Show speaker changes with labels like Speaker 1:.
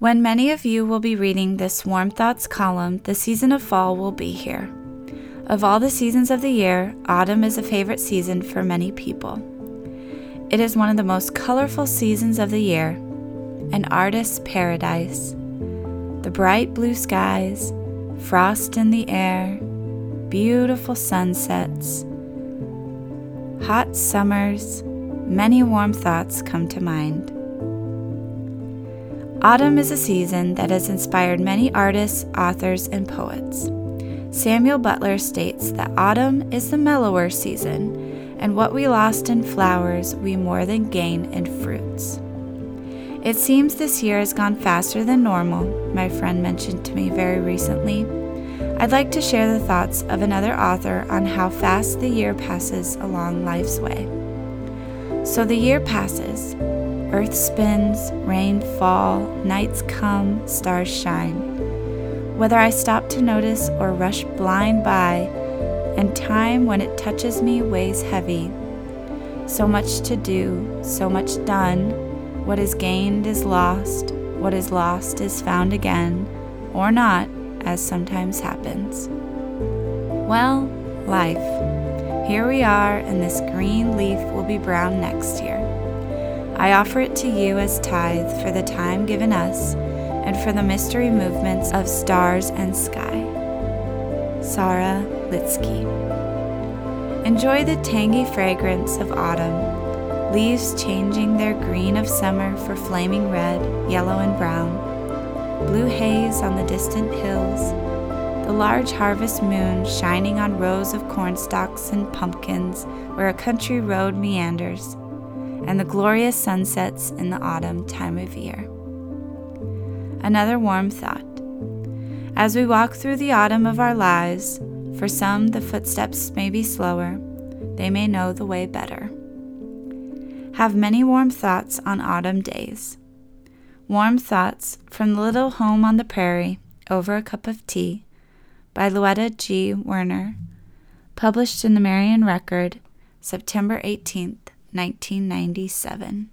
Speaker 1: When many of you will be reading this Warm Thoughts column, the season of fall will be here. Of all the seasons of the year, autumn is a favorite season for many people. It is one of the most colorful seasons of the year, an artist's paradise. The bright blue skies, frost in the air, beautiful sunsets, hot summers, many warm thoughts come to mind. Autumn is a season that has inspired many artists, authors, and poets. Samuel Butler states that autumn is the mellower season, and what we lost in flowers, we more than gain in fruits. It seems this year has gone faster than normal, my friend mentioned to me very recently. I'd like to share the thoughts of another author on how fast the year passes along life's way. So the year passes, Earth spins, rain fall, nights come, stars shine. Whether I stop to notice or rush blind by, and time when it touches me weighs heavy. So much to do, so much done. What is gained is lost, what is lost is found again, or not, as sometimes happens. Well, life. Here we are, and this green leaf will be brown next year. I offer it to you as tithe for the time given us and for the mystery movements of stars and sky. Sarah Litsky. Enjoy the tangy fragrance of autumn, leaves changing their green of summer for flaming red, yellow, and brown, blue haze on the distant hills, the large harvest moon shining on rows of cornstalks and pumpkins where a country road meanders and the glorious sunsets in the autumn time of year. Another warm thought. As we walk through the autumn of our lives, for some the footsteps may be slower, they may know the way better. Have many warm thoughts on autumn days. Warm Thoughts from the Little Home on the Prairie Over a Cup of Tea by Louetta G. Werner, published in the Marion Record, September 18th, 1997.